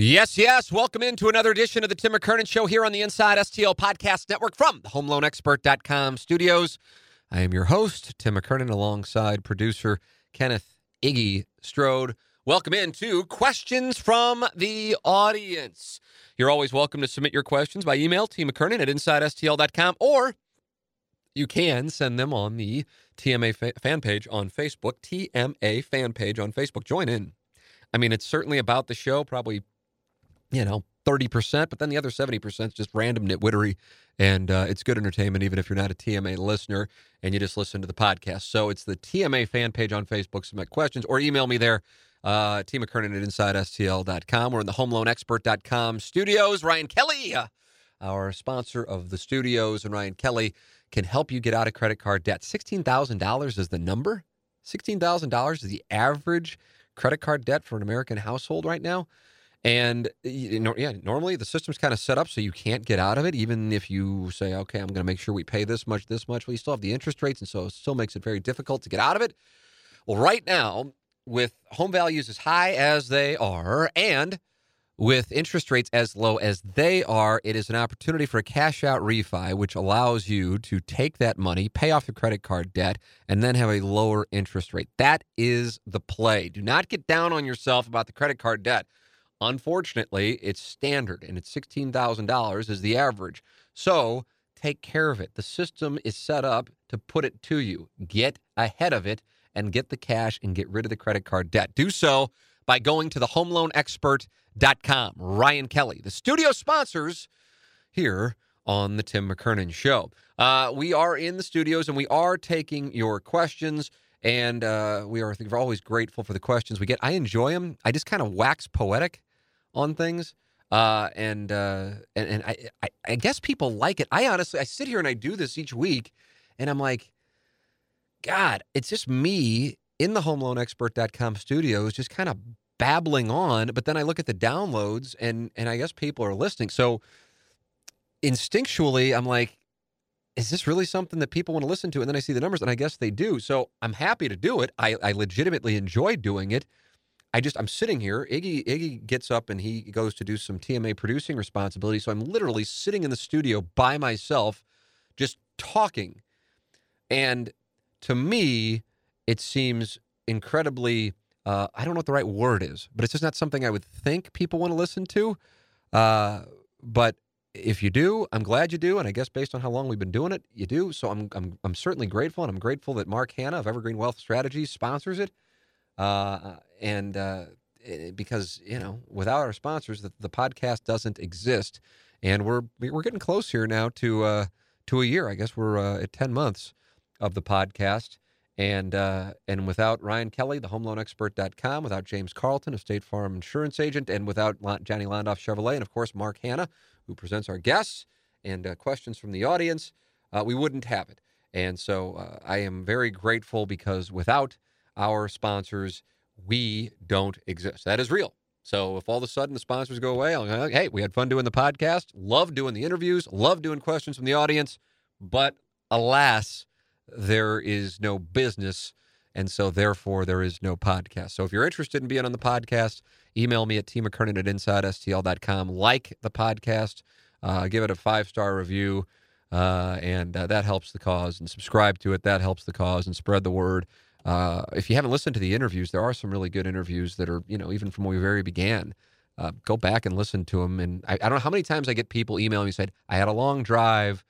Yes, yes. Welcome into another edition of the Tim McKernan Show here on the Inside STL Podcast Network from the HomeLoanExpert.com studios. I am your host, Tim McKernan, alongside producer Kenneth Iggy Strode. Welcome into Questions from the Audience. You're always welcome to submit your questions by email, tmckkernan at InsideSTL.com, or you can send them on the TMA fa- fan page on Facebook, TMA fan page on Facebook. Join in. I mean, it's certainly about the show, probably you know, 30%, but then the other 70% is just random nitwittery. And uh, it's good entertainment, even if you're not a TMA listener and you just listen to the podcast. So it's the TMA fan page on Facebook. Submit questions or email me there, uh, T. McKernan at InsideSTL.com. We're in the HomeLoanExpert.com studios. Ryan Kelley, uh, our sponsor of the studios, and Ryan Kelley can help you get out of credit card debt. $16,000 is the number. $16,000 is the average credit card debt for an American household right now. And you know, yeah, normally the system's kind of set up so you can't get out of it, even if you say, okay, I'm going to make sure we pay this much, this much. Well, you still have the interest rates, and so it still makes it very difficult to get out of it. Well, right now, with home values as high as they are, and with interest rates as low as they are, it is an opportunity for a cash out refi, which allows you to take that money, pay off the credit card debt, and then have a lower interest rate. That is the play. Do not get down on yourself about the credit card debt. Unfortunately, it's standard and it's $16,000 is the average. So take care of it. The system is set up to put it to you. Get ahead of it and get the cash and get rid of the credit card debt. Do so by going to the homeloanexpert.com. Ryan Kelley, the studio sponsors here on the Tim McKernan Show. Uh, we are in the studios and we are taking your questions. And uh, we are I think, we're always grateful for the questions we get. I enjoy them. I just kind of wax poetic on things. Uh, and, uh, and and I, I I guess people like it. I honestly I sit here and I do this each week, and I'm like, God, it's just me in the HomeLoanExpert.com studios, just kind of babbling on. But then I look at the downloads, and and I guess people are listening. So instinctually, I'm like, is this really something that people want to listen to? And then I see the numbers, and I guess they do. So I'm happy to do it. I, I legitimately enjoy doing it. I just I'm sitting here. Iggy Iggy gets up and he goes to do some TMA producing responsibility. So I'm literally sitting in the studio by myself, just talking. And to me, it seems incredibly uh, I don't know what the right word is, but it's just not something I would think people want to listen to. Uh, but if you do, I'm glad you do, and I guess based on how long we've been doing it, you do. So I'm I'm I'm certainly grateful, and I'm grateful that Mark Hannah of Evergreen Wealth Strategies sponsors it. Uh, and uh, eh, because you know, without our sponsors, the, the podcast doesn't exist. And we're we're getting close here now to uh, to a year. I guess we're uh, at ten months of the podcast. And uh, and without Ryan Kelley, the HomeLoanExpert.com, without James Carlton, a State Farm insurance agent, and without Johnny Londoff Chevrolet, and of course Mark Hannah, who presents our guests and uh, questions from the audience, we wouldn't have it. And so I am very grateful because without our sponsors, we don't exist. That is real. So if all of a sudden the sponsors go away, like, hey, we had fun doing the podcast, love doing the interviews, love doing questions from the audience, but alas, there is no business. And so, therefore, there is no podcast. So, if you're interested in being on the podcast, email me at tmckkernan at insidestl.com. Like the podcast, uh, give it a five star review, uh, and uh, that helps the cause. And subscribe to it, that helps the cause, and spread the word. Uh, if you haven't listened to the interviews, there are some really good interviews that are, you know, even from when we very began. Uh, go back and listen to them. And I, I, don't know how many times I get people emailing me said, I had a long drive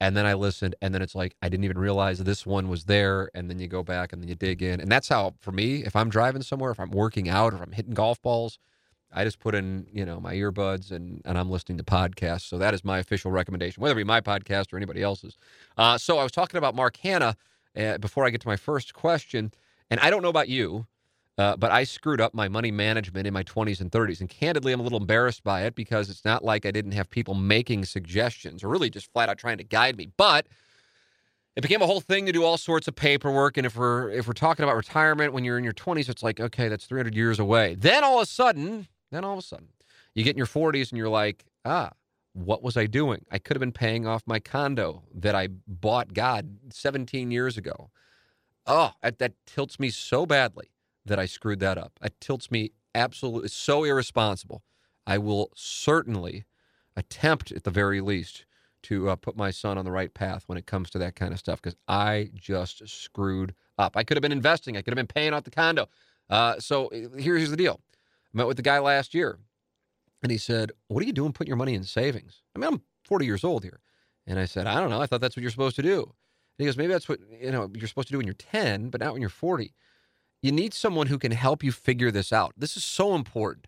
and then I listened, and then it's like I didn't even realize this one was there. And then you go back and then you dig in. And that's how, for me, if I'm driving somewhere, if I'm working out, or if I'm hitting golf balls, I just put in, you know, my earbuds and, and I'm listening to podcasts. So that is my official recommendation, whether it be my podcast or anybody else's. Uh, so I was talking about Mark Hannah before I get to my first question. And I don't know about you, Uh, but I screwed up my money management in my 20s and 30s. And candidly, I'm a little embarrassed by it because it's not like I didn't have people making suggestions or really just flat out trying to guide me. But it became a whole thing to do all sorts of paperwork. And if we're if we're talking about retirement when you're in your 20s, it's like, okay, that's 300 years away. Then all of a sudden, then all of a sudden, you get in your 40s and you're like, ah, what was I doing? I could have been paying off my condo that I bought, God, 17 years ago. Oh, that, tilts me so badly that I screwed that up. It tilts me absolutely so irresponsible. I will certainly attempt, at the very least, to uh, put my son on the right path when it comes to that kind of stuff because I just screwed up. I could have been investing, I could have been paying off the condo. Uh, so uh, here's the deal I met with the guy last year and he said, What are you doing putting your money in savings? I mean, I'm 40 years old here. And I said, I don't know. I thought that's what you're supposed to do. And he goes, Maybe that's what you know you're supposed to do when you're 10, but not when you're 40 you need someone who can help you figure this out. This is so important.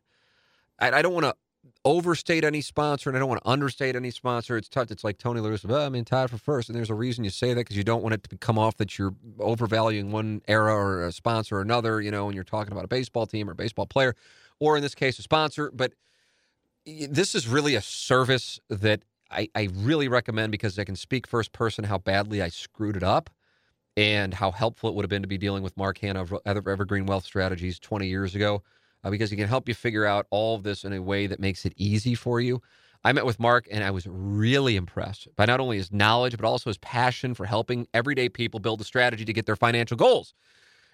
I, I don't want to overstate any sponsor and I don't want to understate any sponsor. It's tough. It's like Tony Lewis. Well, I mean, tied for first, and there's a reason you say that because you don't want it to come off that you're overvaluing one era or a sponsor or another. You know, when you're talking about a baseball team or a baseball player, or in this case, a sponsor. But this is really a service that I, I really recommend because I can speak first person how badly I screwed it up and how helpful it would have been to be dealing with Mark Hannah of Evergreen Wealth Strategies 20 years ago, uh, because he can help you figure out all of this in a way that makes it easy for you. I met with Mark and I was really impressed by not only his knowledge, but also his passion for helping everyday people build a strategy to get their financial goals,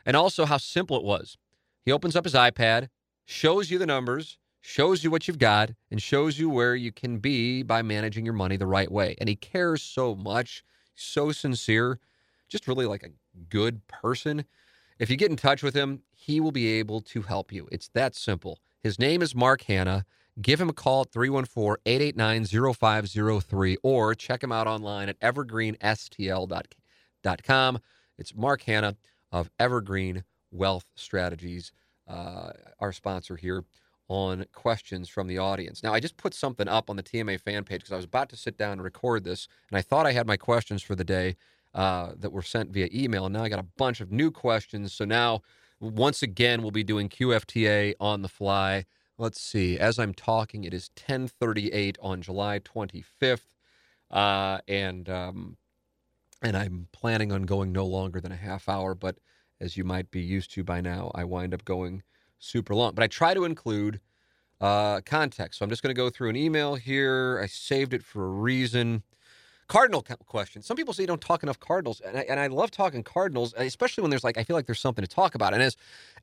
and also how simple it was. He opens up his iPad, shows you the numbers, shows you what you've got, and shows you where you can be by managing your money the right way. And he cares so much, so sincere just really like a good person. If you get in touch with him, he will be able to help you. It's that simple. His name is Mark Hannah. Give him a call at 314 889 0503 or check him out online at evergreenstl.com. It's Mark Hannah of Evergreen Wealth Strategies, uh, our sponsor here on questions from the audience. Now, I just put something up on the TMA fan page because I was about to sit down and record this, and I thought I had my questions for the day, uh, that were sent via email. And now I got a bunch of new questions. So now, once again, we'll be doing QFTA on the fly. Let's see. As I'm talking, it is 10:38 on July 25th, uh, and um, and I'm planning on going no longer than a half hour. But as you might be used to by now, I wind up going super long. But I try to include uh, context. So I'm just going to go through an email here. I saved it for a reason. Cardinal question. Some people say you don't talk enough Cardinals, and I, and I love talking Cardinals, especially when there's like I feel like there's something to talk about. And as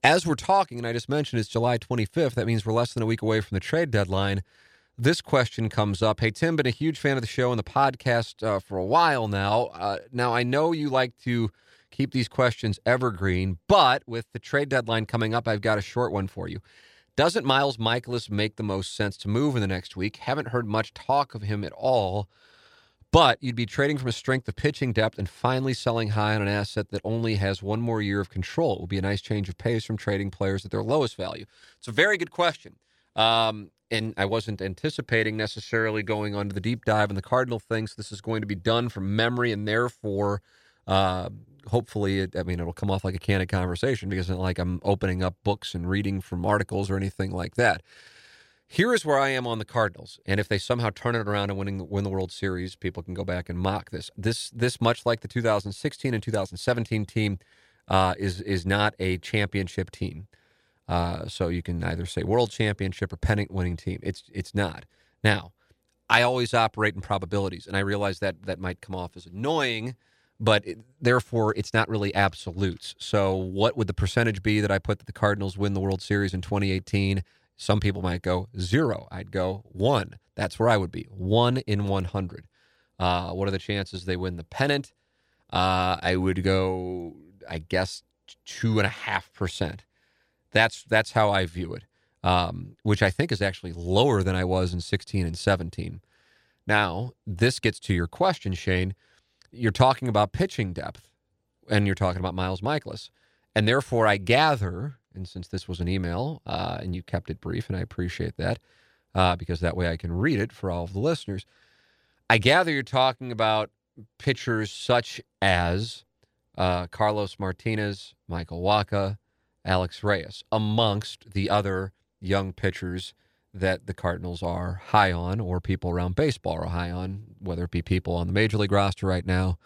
as we're talking, and I just mentioned it's July 25th. That means we're less than a week away from the trade deadline. This question comes up. Hey Tim, been a huge fan of the show and the podcast uh, for a while now. Uh, now I know you like to keep these questions evergreen, but with the trade deadline coming up, I've got a short one for you. Doesn't Miles Mikolas make the most sense to move in the next week? Haven't heard much talk of him at all. But you'd be trading from a strength of pitching depth and finally selling high on an asset that only has one more year of control. It will be a nice change of pace from trading players at their lowest value. It's a very good question. Um, and I wasn't anticipating necessarily going on to the deep dive in the Cardinal things. This is going to be done from memory, and therefore, uh, hopefully, it, I mean, it'll come off like a candid conversation because it's not like I'm opening up books and reading from articles or anything like that. Here is where I am on the Cardinals, and if they somehow turn it around and winning win the World Series, people can go back and mock this. This this much like the 2016 and 2017 team uh, is is not a championship team. Uh, so you can either say World Championship or pennant winning team. It's it's not. Now, I always operate in probabilities, and I realize that that might come off as annoying, but it, therefore it's not really absolutes. So, what would the percentage be that I put that the Cardinals win the World Series in 2018? Some people might go zero. I'd go one. That's where I would be. One in 100. Uh, what are the chances they win the pennant? Uh, I would go, I guess, two and a half percent. That's that's how I view it, um, which I think is actually lower than I was in 16 and 17. Now, this gets to your question, Shane. You're talking about pitching depth, and you're talking about Miles Mikolas. and therefore, I gather and since this was an email uh, and you kept it brief, and I appreciate that uh, because that way I can read it for all of the listeners. I gather you're talking about pitchers such as uh, Carlos Martinez, Michael Wacha, Alex Reyes, amongst the other young pitchers that the Cardinals are high on, or people around baseball are high on, whether it be people on the major league roster right now,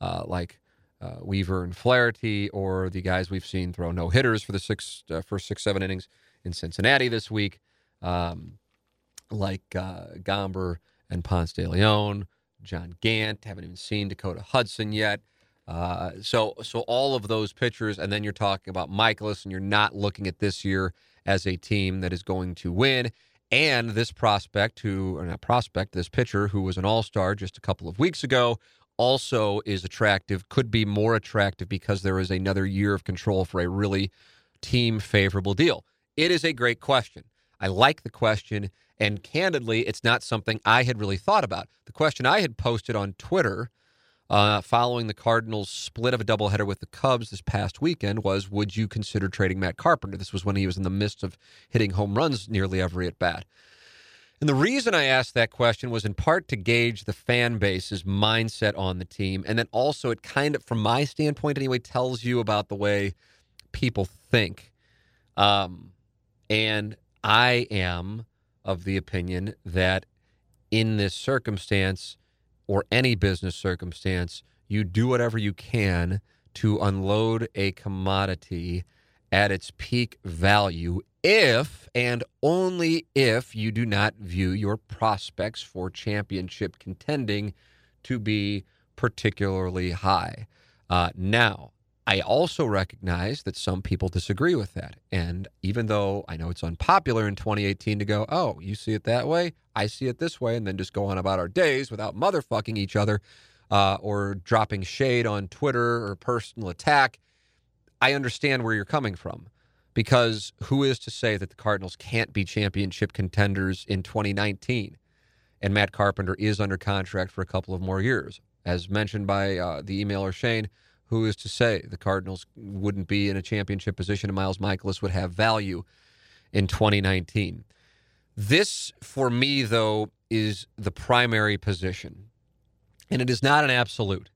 uh, like uh, Weaver and Flaherty, or the guys we've seen throw no hitters for the six uh, first six seven innings in Cincinnati this week, um, like uh, Gomber and Ponce de Leon, John Gant. Haven't even seen Dakota Hudson yet. Uh, so so all of those pitchers, and then you're talking about Mikolas, and you're not looking at this year as a team that is going to win. And this prospect, who or not prospect, this pitcher who was an All Star just a couple of weeks ago, also is attractive. Could be more attractive because there is another year of control for a really team favorable deal. It is a great question. I like the question, and candidly, it's not something I had really thought about. The question I had posted on Twitter uh, following the Cardinals' split of a doubleheader with the Cubs this past weekend was Would you consider trading Matt Carpenter? This was when he was in the midst of hitting home runs nearly every at bat. And the reason I asked that question was in part to gauge the fan base's mindset on the team. And then also, it kind of, from my standpoint anyway, tells you about the way people think. Um, and I am of the opinion that in this circumstance, or any business circumstance, you do whatever you can to unload a commodity at its peak value if and only if you do not view your prospects for championship contending to be particularly high. Uh, now, I also recognize that some people disagree with that. And even though I know it's unpopular in 2018 to go, oh, you see it that way, I see it this way, and then just go on about our days without motherfucking each other uh, or dropping shade on Twitter or personal attack, I understand where you're coming from. Because who is to say that the Cardinals can't be championship contenders in 2019? And Matt Carpenter is under contract for a couple of more years. As mentioned by uh, the emailer Shane, who is to say the Cardinals wouldn't be in a championship position and Miles Mikolas would have value in 2019? This, for me, though, is the primary position. And it is not an absolute.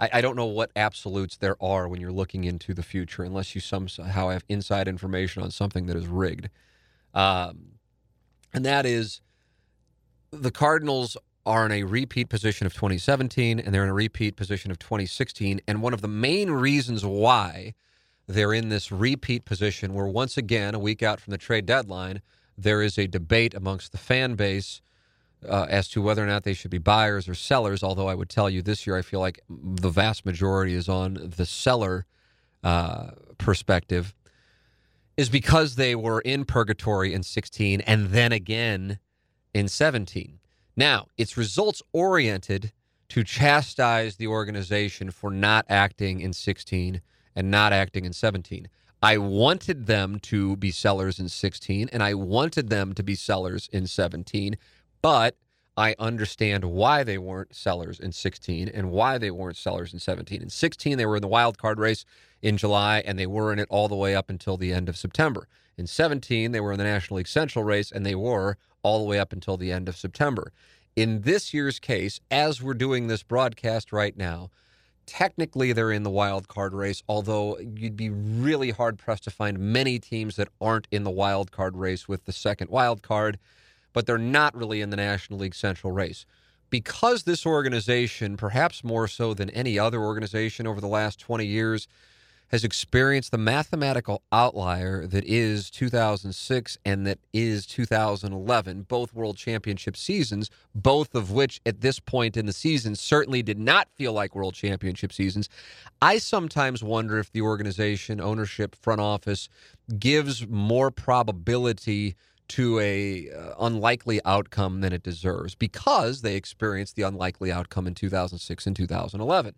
I, I, don't know what absolutes there are when you're looking into the future, unless you somehow have inside information on something that is rigged. Um, and that is the Cardinals are in a repeat position of 2017 and they're in a repeat position of 2016. And one of the main reasons why they're in this repeat position, where once again, a week out from the trade deadline, there is a debate amongst the fan base uh, as to whether or not they should be buyers or sellers. Although I would tell you this year, I feel like the vast majority is on the seller uh, perspective, is because they were in purgatory in 16 and then again in 17. Now, it's results oriented to chastise the organization for not acting in 16 and not acting in 17. I wanted them to be sellers in 16 and I wanted them to be sellers in 17, but I understand why they weren't sellers in 16 and why they weren't sellers in 17. In 16, they were in the wild card race in July and they were in it all the way up until the end of September. In 17, they were in the National League Central race and they were all the way up until the end of September. In this year's case, as we're doing this broadcast right now, technically they're in the wild card race, although you'd be really hard pressed to find many teams that aren't in the wild card race with the second wild card, but they're not really in the National League Central race. Because this organization, perhaps more so than any other organization over the last 20 years, has experienced the mathematical outlier that is 2006 and that is 2011, both world championship seasons, both of which at this point in the season certainly did not feel like world championship seasons. I sometimes wonder if the organization, ownership, front office gives more probability to a uh, unlikely outcome than it deserves because they experienced the unlikely outcome in 2006 and 2011.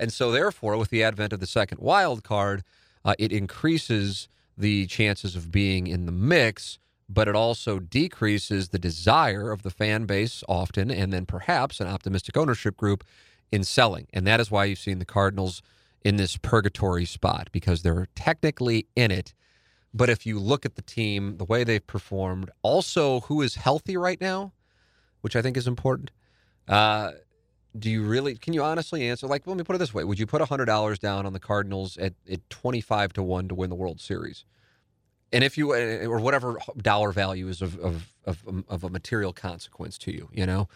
And so, therefore, with the advent of the second wild card, uh, it increases the chances of being in the mix, but it also decreases the desire of the fan base often, and then perhaps an optimistic ownership group in selling. And that is why you've seen the Cardinals in this purgatory spot because they're technically in it. But if you look at the team, the way they've performed, also who is healthy right now, which I think is important, uh, do you really? Can you honestly answer? Like, let me put it this way: Would you put hundred dollars down on the Cardinals at, at twenty five to one to win the World Series? And if you uh, or whatever dollar value is of of of, um, of a material consequence to you, you know.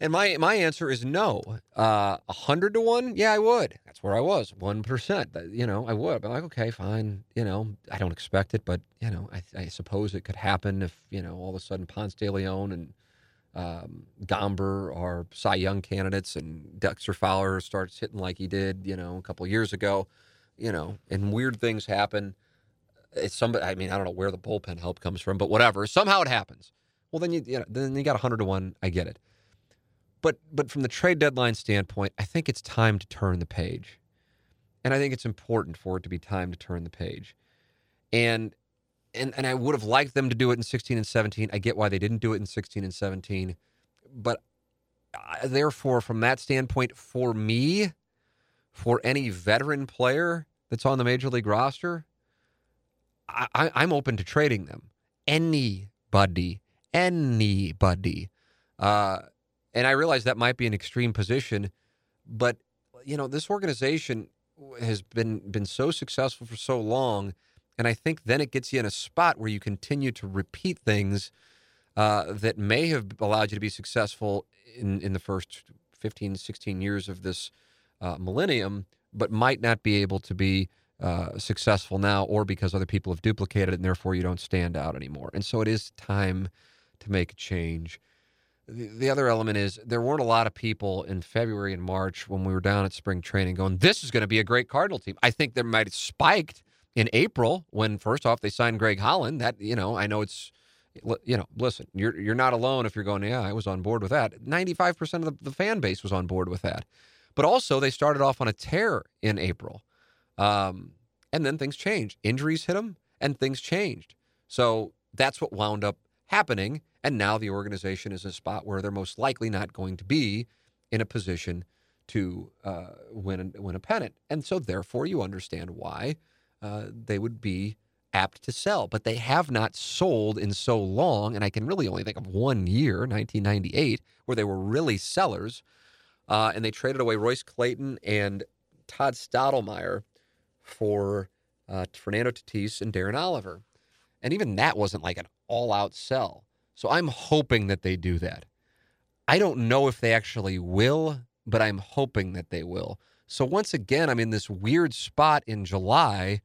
And my my answer is no. Uh, a hundred to one, yeah, I would. That's where I was, one percent. You know, I would. I'm like, okay, fine. You know, I don't expect it, but you know, I, I suppose it could happen if you know all of a sudden Ponce de Leon and um, Gomber are Cy Young candidates, and Dexter Fowler starts hitting like he did, you know, a couple years ago, you know, and weird things happen. It's somebody. I mean, I don't know where the bullpen help comes from, but whatever. Somehow it happens. Well, then you, you know, then you got hundred to one. I get it, but but from the trade deadline standpoint, I think it's time to turn the page, and I think it's important for it to be time to turn the page, and and and I would have liked them to do it in 16 and 17. I get why they didn't do it in 16 and 17, but therefore, from that standpoint, for me, for any veteran player that's on the major league roster, I, am open to trading them. Anybody, anybody. Uh, and I realize that might be an extreme position, but you know this organization has been been so successful for so long and I think then it gets you in a spot where you continue to repeat things uh, that may have allowed you to be successful in, in the first 15, 16 years of this uh, millennium, but might not be able to be uh, successful now or because other people have duplicated it and therefore you don't stand out anymore. And so it is time to make a change. The, the other element is there weren't a lot of people in February and March when we were down at spring training going, this is going to be a great Cardinal team. I think there might have spiked in April when first off they signed Greg Holland. That you know, I know it's you know, listen, you're you're not alone if you're going. Yeah, I was on board with that. Ninety five percent of the, the, fan base was on board with that. But also, they started off on a tear in April, um, and then things changed. Injuries hit them, and things changed. So that's what wound up happening. And now the organization is in a spot where they're most likely not going to be in a position to uh, win win a pennant. And so, therefore, you understand why uh, they would be apt to sell. But they have not sold in so long, and I can really only think of one year, 1998, where they were really sellers. Uh, and they traded away Royce Clayton and Todd Stottlemyre for uh, Fernando Tatis and Darren Oliver. And even that wasn't like an all out sell. So I'm hoping that they do that. I don't know if they actually will, but I'm hoping that they will. So once again, I'm in this weird spot in July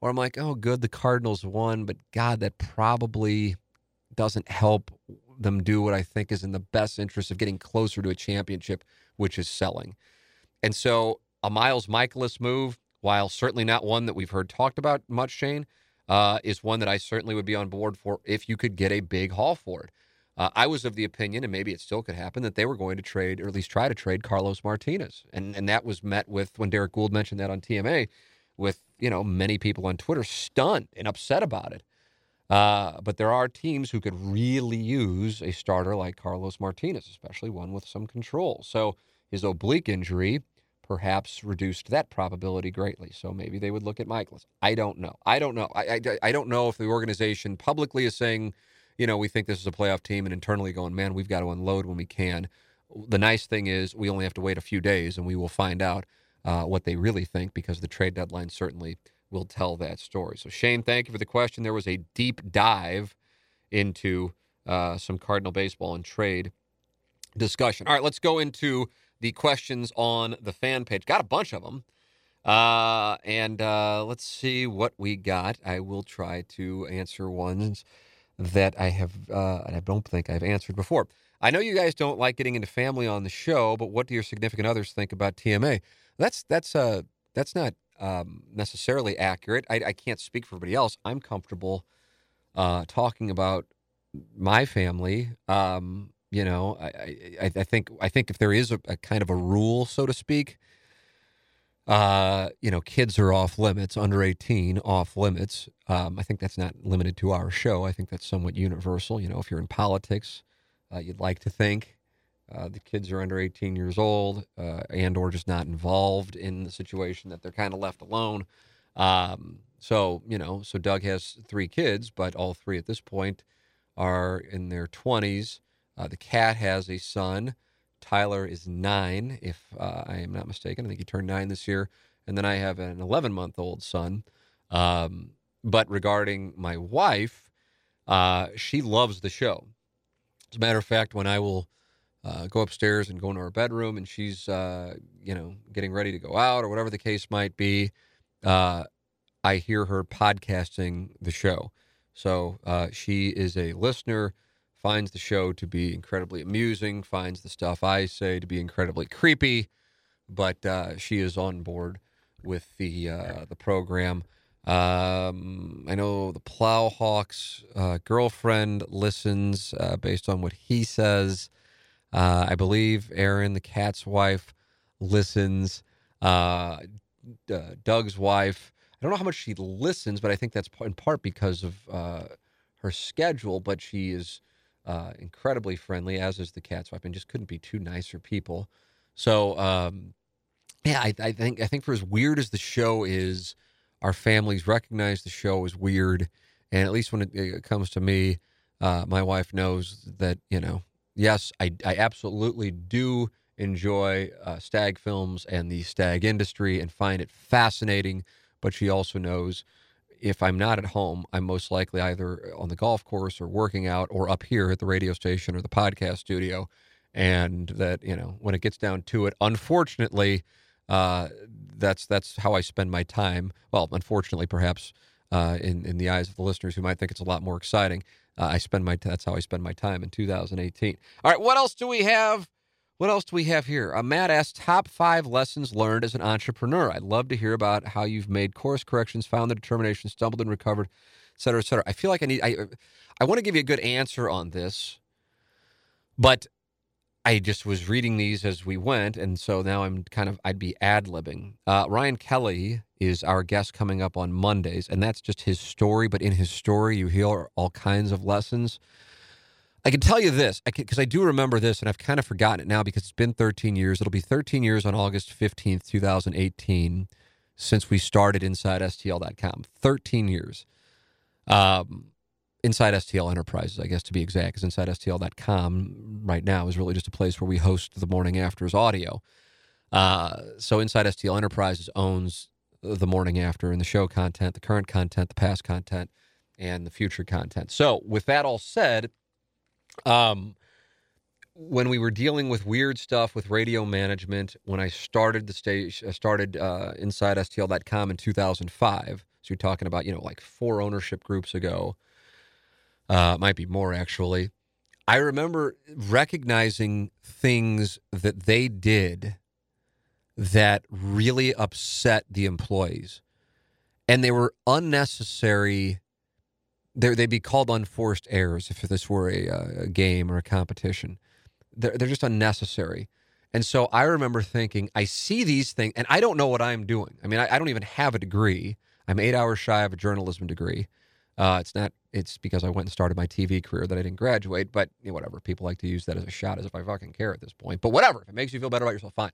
where I'm like, oh, good, the Cardinals won, but God, that probably doesn't help them do what I think is in the best interest of getting closer to a championship, which is selling. And so a Miles Mikolas move, while certainly not one that we've heard talked about much, Shane, uh, is one that I certainly would be on board for if you could get a big haul for it. Uh, I was of the opinion, and maybe it still could happen, that they were going to trade, or at least try to trade Carlos Martinez. And and that was met with when Derrick Goold mentioned that on TMA with you know many people on Twitter stunned and upset about it. Uh, but there are teams who could really use a starter like Carlos Martinez, especially one with some control. So his oblique injury perhaps reduced that probability greatly. So maybe they would look at Mikolas. I don't know. I don't know. I, I, I don't know if the organization publicly is saying, you know, we think this is a playoff team, and internally going, man, we've got to unload when we can. The nice thing is we only have to wait a few days, and we will find out uh, what they really think because the trade deadline certainly will tell that story. So, Shane, thank you for the question. There was a deep dive into uh, some Cardinal baseball and trade discussion. All right, let's go into the questions on the fan page. Got a bunch of them. Uh, and uh, let's see what we got. I will try to answer ones that I have, uh, I don't think I've answered before. I know you guys don't like getting into family on the show, but what do your significant others think about TMA? That's that's uh that's not um, necessarily accurate. I, I can't speak for everybody else. I'm comfortable uh, talking about my family. Um, you know, I, I, I think I think if there is a, a kind of a rule, so to speak, uh, you know, kids are off limits, under 18 off limits. Um, I think that's not limited to our show. I think that's somewhat universal. You know, if you're in politics, uh, you'd like to think uh, the kids are under 18 years old uh, and or just not involved in the situation that they're kind of left alone um, so you know so doug has three kids but all three at this point are in their 20s uh, the cat has a son Tyler is nine, if uh, I am not mistaken. I think he turned nine this year. And then I have an 11 month old son. Um, but regarding my wife, uh, she loves the show. As a matter of fact, when I will uh, go upstairs and go into her bedroom and she's, uh, you know, getting ready to go out or whatever the case might be, uh, I hear her podcasting the show. So uh, she is a listener, finds the show to be incredibly amusing, finds the stuff I say to be incredibly creepy, but uh, she is on board with the uh, the program. Um, I know the Plowhawks girlfriend listens based on what he says. Uh, I believe Aaron, the cat's wife, listens. Uh, Doug's wife. I don't know how much she listens, but I think that's in part because of uh, her schedule. But she is uh, incredibly friendly, as is the cat's wife, and just couldn't be two nicer people. So, um, yeah, I, I think I think for as weird as the show is, our families recognize the show as weird, and at least when it, it comes to me, uh, my wife knows that you know, yes, I I absolutely do enjoy uh, stag films and the stag industry and find it fascinating. But she also knows if I'm not at home, I'm most likely either on the golf course or working out or up here at the radio station or the podcast studio. And that, you know, when it gets down to it, unfortunately, uh, that's that's how I spend my time. Well, unfortunately, perhaps uh, in in the eyes of the listeners who might think it's a lot more exciting, uh, I spend my that's how I spend my time in 2018. All right, what else do we have? What else do we have here? Uh, Matt asked top five lessons learned as an entrepreneur. I'd love to hear about how you've made course corrections, found the determination, stumbled and recovered, et cetera, et cetera. I feel like I need I I want to give you a good answer on this, but I just was reading these as we went, and so now I'm kind of I'd be ad libbing. Uh, Ryan Kelley is our guest coming up on Mondays, and that's just his story. But in his story, you hear all kinds of lessons. I can tell you this because I, I, do remember this, and I've kind of forgotten it now because it's been 13 years. It'll be 13 years on August 15th, 2018, since we started InsideSTL.com. 13 years. Um, Inside STL Enterprises, I guess to be exact, because InsideSTL.com right now is really just a place where we host the morning after's audio. Uh, so Inside STL Enterprises owns the morning after and the show content, the current content, the past content, and the future content. So with that all said, um, when we were dealing with weird stuff with radio management, when I started the stage, I started uh, Inside STL.com in 2005. So you're talking about, you know, like four ownership groups ago uh, might be more actually. I remember recognizing things that they did that really upset the employees, and they were unnecessary. They're, they'd be called unforced errors if this were a, a game or a competition. They're, they're just unnecessary. And so I remember thinking, I see these things, and I don't know what I'm doing. I mean, I, I don't even have a degree. I'm eight hours shy of a journalism degree. Uh, it's not. It's because I went and started my TV career that I didn't graduate. But you know, whatever. People like to use that as a shot, as if I fucking care at this point. But whatever. If it makes you feel better about yourself, fine.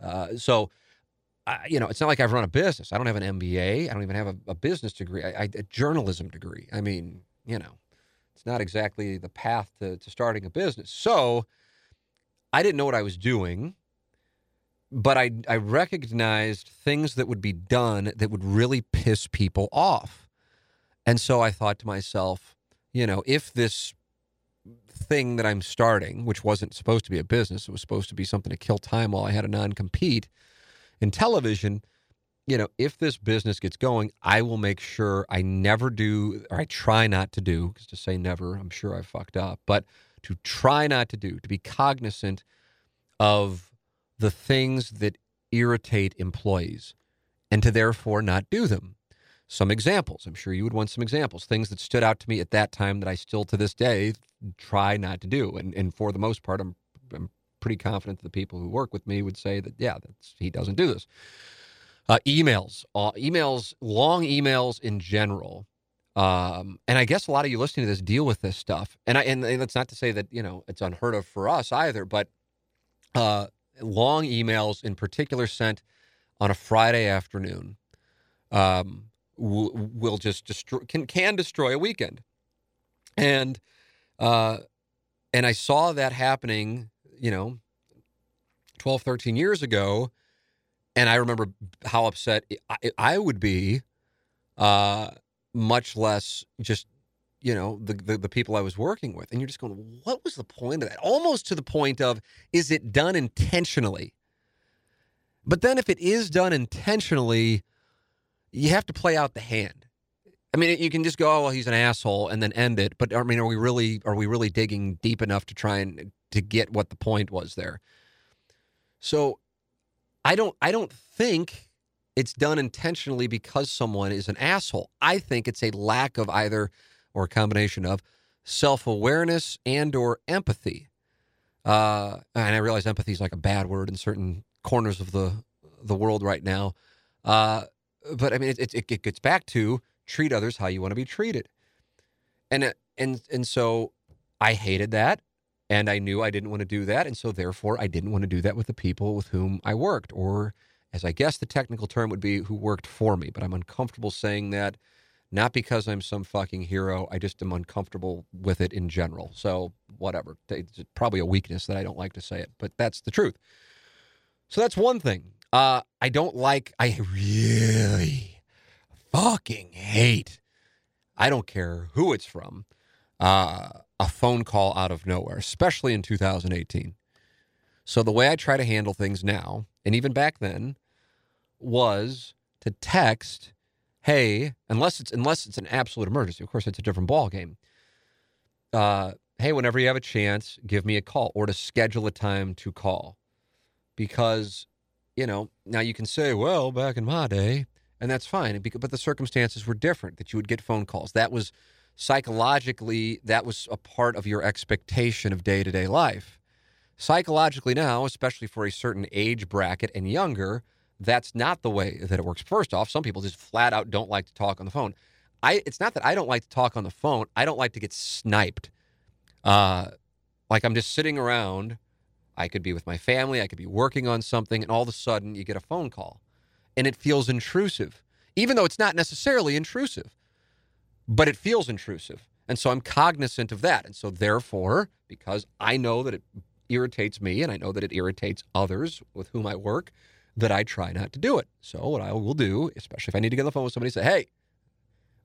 Uh, so, I, you know, it's not like I've run a business. I don't have an MBA. I don't even have a, a business degree. I, I, a journalism degree. I mean, you know, it's not exactly the path to, to starting a business. So, I didn't know what I was doing but I I recognized things that would be done that would really piss people off. And so I thought to myself, you know, if this thing that I'm starting, which wasn't supposed to be a business, it was supposed to be something to kill time while I had a non compete in television. You know, if this business gets going, I will make sure I never do, or I try not to do, because to say never, I'm sure I fucked up, but to try not to do, to be cognizant of the things that irritate employees and to therefore not do them some examples. I'm sure you would want some examples, things that stood out to me at that time that I still to this day try not to do. And, and for the most part, I'm, I'm pretty confident that the people who work with me would say that, yeah, he doesn't do this. Uh, emails, uh, emails, long emails in general. Um, and I guess a lot of you listening to this deal with this stuff. And I, and, and that's not to say that, you know, it's unheard of for us either, but uh, long emails in particular sent on a Friday afternoon. Um, will, will just destroy can can destroy a weekend. And uh, and I saw that happening, you know, 12, 13 years ago. And I remember how upset I, I would be, uh, much less just, you know, the, the, the people I was working with. And you're just going, what was the point of that? Almost to the point of, is it done intentionally? But then if it is done intentionally, you have to play out the hand. I mean, you can just go, "Oh, well, he's an asshole," and then end it. But I mean, are we really are we really digging deep enough to try and to get what the point was there? So, I don't I don't think it's done intentionally because someone is an asshole. I think it's a lack of either or a combination of self awareness and or empathy. Uh, and I realize empathy is like a bad word in certain corners of the the world right now. Uh, but I mean, it, it, it gets back to treat others how you want to be treated. And uh, and and so I hated that and I knew I didn't want to do that and so therefore I didn't want to do that with the people with whom I worked or as I guess the technical term would be who worked for me, but I'm uncomfortable saying that not because I'm some fucking hero, I just am uncomfortable with it in general. So, whatever. It's probably a weakness that I don't like to say it, but that's the truth. So that's one thing. Uh, I don't like, I really fucking hate, I don't care who it's from, uh, a phone call out of nowhere, especially in 2018. So the way I try to handle things now, and even back then, was to text, "Hey," unless it's unless it's an absolute emergency. Of course, it's a different ball game. Uh, hey, whenever you have a chance, give me a call, or to schedule a time to call, because you know now you can say, "Well, back in my day," and that's fine. But the circumstances were different. That you would get phone calls. That was psychologically that was a part of your expectation of day to day life. Psychologically now, especially for a certain age bracket and younger, that's not the way that it works. First off, some people just flat out don't like to talk on the phone. I it's not that I don't like to talk on the phone. I don't like to get sniped. Uh, like I'm just sitting around. I could be with my family. I could be working on something, and all of a sudden you get a phone call and it feels intrusive, even though it's not necessarily intrusive, but it feels intrusive. And so I'm cognizant of that. And so, therefore, because I know that it irritates me and I know that it irritates others with whom I work, that I try not to do it. So, what I will do, especially if I need to get on the phone with somebody, say, hey,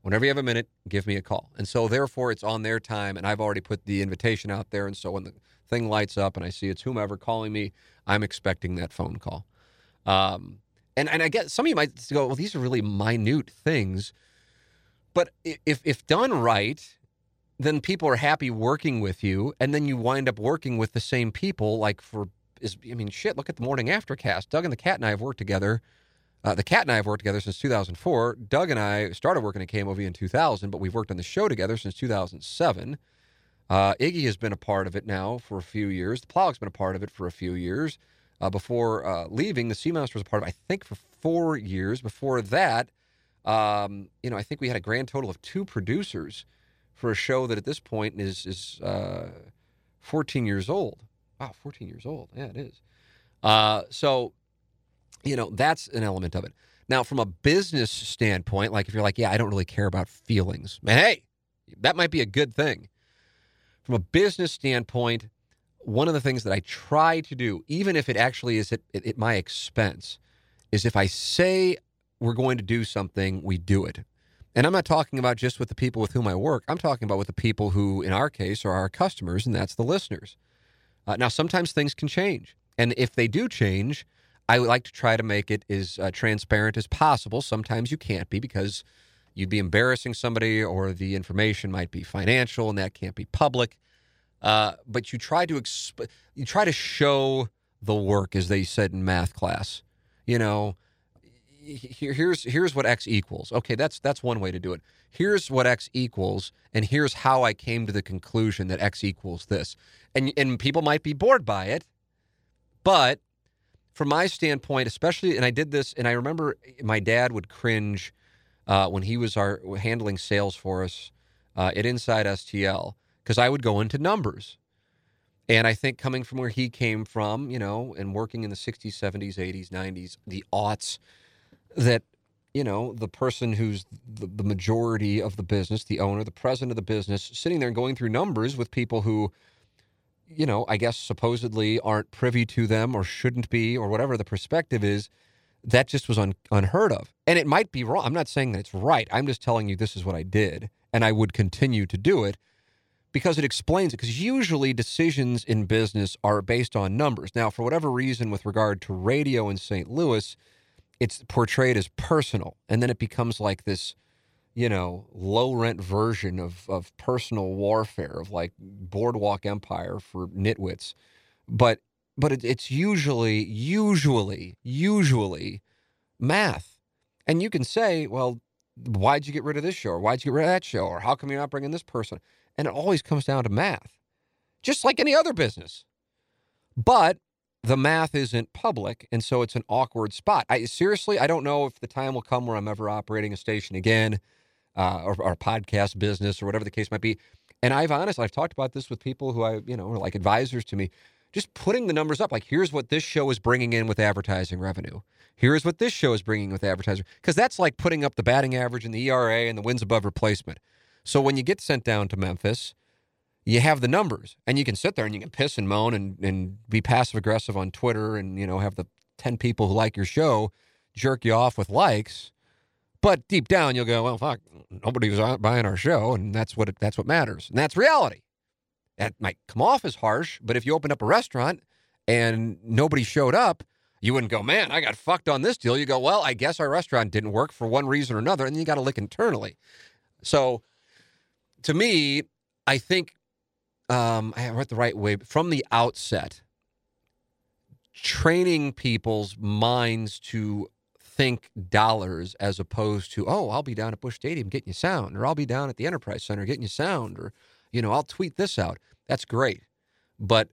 whenever you have a minute, give me a call. And so, therefore, it's on their time. And I've already put the invitation out there. And so, when the thing lights up and I see it's whomever calling me, I'm expecting that phone call. Um, and and I guess some of you might go, well, these are really minute things, but if if done right, then people are happy working with you, and then you wind up working with the same people. Like for is I mean, shit. Look at the morning aftercast. Doug and the cat and I have worked together. Uh, the cat and I have worked together since 2004. Doug and I started working at KMOV in 2000, but we've worked on the show together since 2007. Uh, Iggy has been a part of it now for a few years. The Plow's been a part of it for a few years uh, before uh, leaving. The Sea Monster was a part of, I think, for four years. Before that, um, you know, I think we had a grand total of two producers for a show that at this point is is uh, 14 years old. Wow, 14 years old. Yeah, it is. Uh, so, you know, that's an element of it. Now, from a business standpoint, like if you're like, yeah, I don't really care about feelings, hey, that might be a good thing. From a business standpoint, one of the things that I try to do, even if it actually is at, at, my expense, is if I say we're going to do something, we do it. And I'm not talking about just with the people with whom I work. I'm talking about with the people who, in our case, are our customers, and that's the listeners. Uh, now, sometimes things can change. And if they do change, I would like to try to make it as uh, transparent as possible. Sometimes you can't be because you'd be embarrassing somebody or the information might be financial and that can't be public. Uh, but you try to exp- you try to show the work, as they said in math class. You know, here, here's here's what x equals. Okay, that's that's one way to do it. Here's what x equals, and here's how I came to the conclusion that x equals this. And and people might be bored by it, but from my standpoint, especially, and I did this, and I remember my dad would cringe uh, when he was our handling sales for us uh, at Inside STL because I would go into numbers. And I think coming from where he came from, you know, and working in the 60s, 70s, 80s, 90s, the aughts, that, you know, the person who's the, the majority of the business, the owner, the president of the business, sitting there and going through numbers with people who you know, I guess supposedly aren't privy to them or shouldn't be or whatever the perspective is, that just was un- unheard of. And it might be wrong. I'm not saying that it's right. I'm just telling you this is what I did and I would continue to do it because it explains it. Because usually decisions in business are based on numbers. Now, for whatever reason, with regard to radio in St. Louis, it's portrayed as personal. And then it becomes like this you know, low rent version of, of personal warfare, of like boardwalk empire for nitwits. But but it, it's usually, usually, usually math. And you can say, well, why'd you get rid of this show? Or why'd you get rid of that show? Or how come you're not bringing this person? And it always comes down to math, just like any other business. But the math isn't public, and so it's an awkward spot. I seriously, I don't know if the time will come where I'm ever operating a station again uh, or, or podcast business or whatever the case might be. And I've honestly, I've talked about this with people who I, you know, are like advisors to me. Just putting the numbers up, like here's what this show is bringing in with advertising revenue. Here's what this show is bringing with advertising, because that's like putting up the batting average and the ERA and the wins above replacement. So when you get sent down to Memphis, you have the numbers, and you can sit there and you can piss and moan and and be passive aggressive on Twitter, and you know have the ten people who like your show jerk you off with likes but deep down, you'll go, well, fuck, nobody was buying our show, and that's what it, that's what matters, and that's reality. That might come off as harsh, but if you opened up a restaurant and nobody showed up, you wouldn't go, man, I got fucked on this deal. You go, well, I guess our restaurant didn't work for one reason or another, and you got to look internally. So, to me, I think um, I went the right way from the outset. Training people's minds to think dollars as opposed to, oh, I'll be down at Busch Stadium getting you sound, or I'll be down at the Enterprise Center getting you sound, or, you know, I'll tweet this out. That's great. But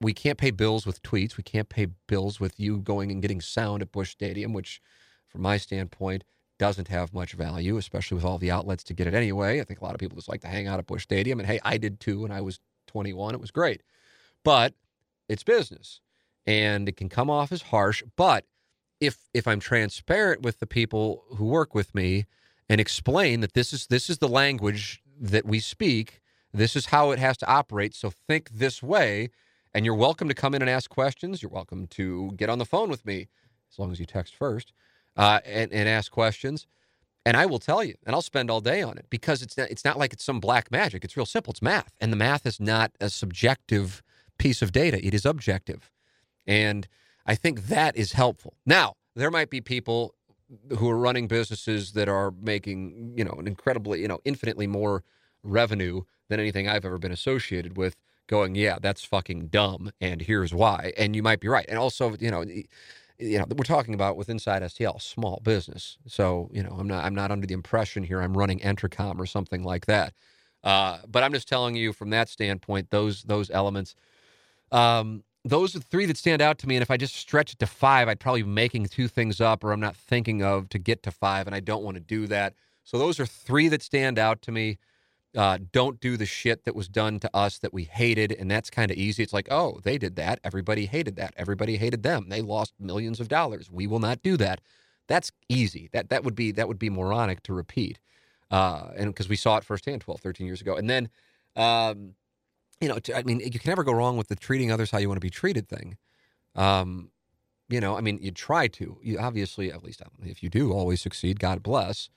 we can't pay bills with tweets. We can't pay bills with you going and getting sound at Busch Stadium, which, from my standpoint, doesn't have much value, especially with all the outlets to get it anyway. I think a lot of people just like to hang out at Busch Stadium. And hey, I did too when I was 21. It was great. But it's business and it can come off as harsh. But if if I'm transparent with the people who work with me and explain that this is this is the language that we speak, this is how it has to operate. So think this way, and you're welcome to come in and ask questions. You're welcome to get on the phone with me as long as you text first uh, and and ask questions. And I will tell you, and I'll spend all day on it because it's not, it's not like it's some black magic. It's real simple. It's math, and the math is not a subjective piece of data. It is objective, and I think that is helpful. Now, there might be people who are running businesses that are making, you know, an incredibly, you know, infinitely more revenue than anything I've ever been associated with going, yeah, that's fucking dumb and here's why. And you might be right. And also, you know, you know, we're talking about with Inside STL, small business. So, you know, I'm not I'm not under the impression here I'm running Entercom or something like that. Uh, but I'm just telling you from that standpoint, those those elements. Um, those are three that stand out to me. And if I just stretch it to five, I'd probably be making two things up or I'm not thinking of to get to five, and I don't want to do that. So those are three that stand out to me. Uh, don't do the shit that was done to us that we hated, and that's kind of easy. It's like, oh, they did that. Everybody hated that. Everybody hated them. They lost millions of dollars. We will not do that. That's easy. That that would be that would be moronic to repeat, uh, and because we saw it firsthand 12, 13 years ago, and then. Um, you know, I mean, you can never go wrong with the treating others how you want to be treated thing. Um, you know, I mean, you try to. You obviously, at least um, if you do always succeed, God bless.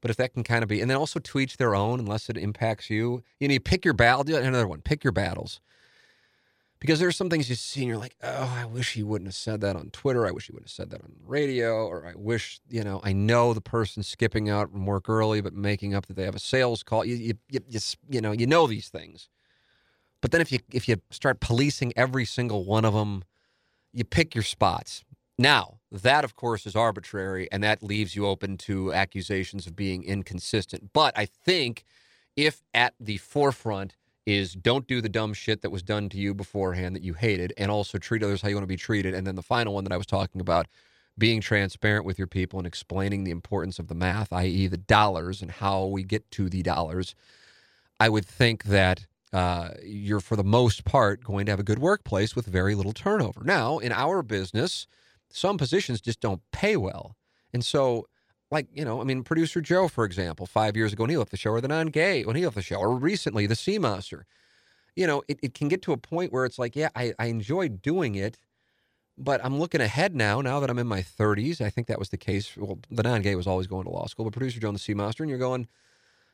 But if that can kind of be, and then also to each their own, unless it impacts you. You know, you pick your battle. Another one. Pick your battles. Because there's some things you see and you're like, oh, I wish he wouldn't have said that on Twitter. I wish he wouldn't have said that on radio. Or I wish, you know, I know the person skipping out from work early, but making up that they have a sales call. You, you, you, you, you know, you know these things. But then if you if you start policing every single one of them, you pick your spots. Now, that of course is arbitrary and that leaves you open to accusations of being inconsistent. But I think if at the forefront is don't do the dumb shit that was done to you beforehand that you hated and also treat others how you want to be treated and then the final one that I was talking about being transparent with your people and explaining the importance of the math, i.e., the dollars and how we get to the dollars, I would think that uh, you're for the most part going to have a good workplace with very little turnover. Now, in our business, some positions just don't pay well. And so, like, you know, I mean, producer Joe, for example, five years ago when he left the show, or the non gay when he left the show, or recently the Sea Monster. you know, it, it can get to a point where it's like, yeah, I, I enjoy doing it, but I'm looking ahead now, now that I'm in my 30s. I think that was the case. Well, the non gay was always going to law school, but producer Joe the Sea Monster, and you're going,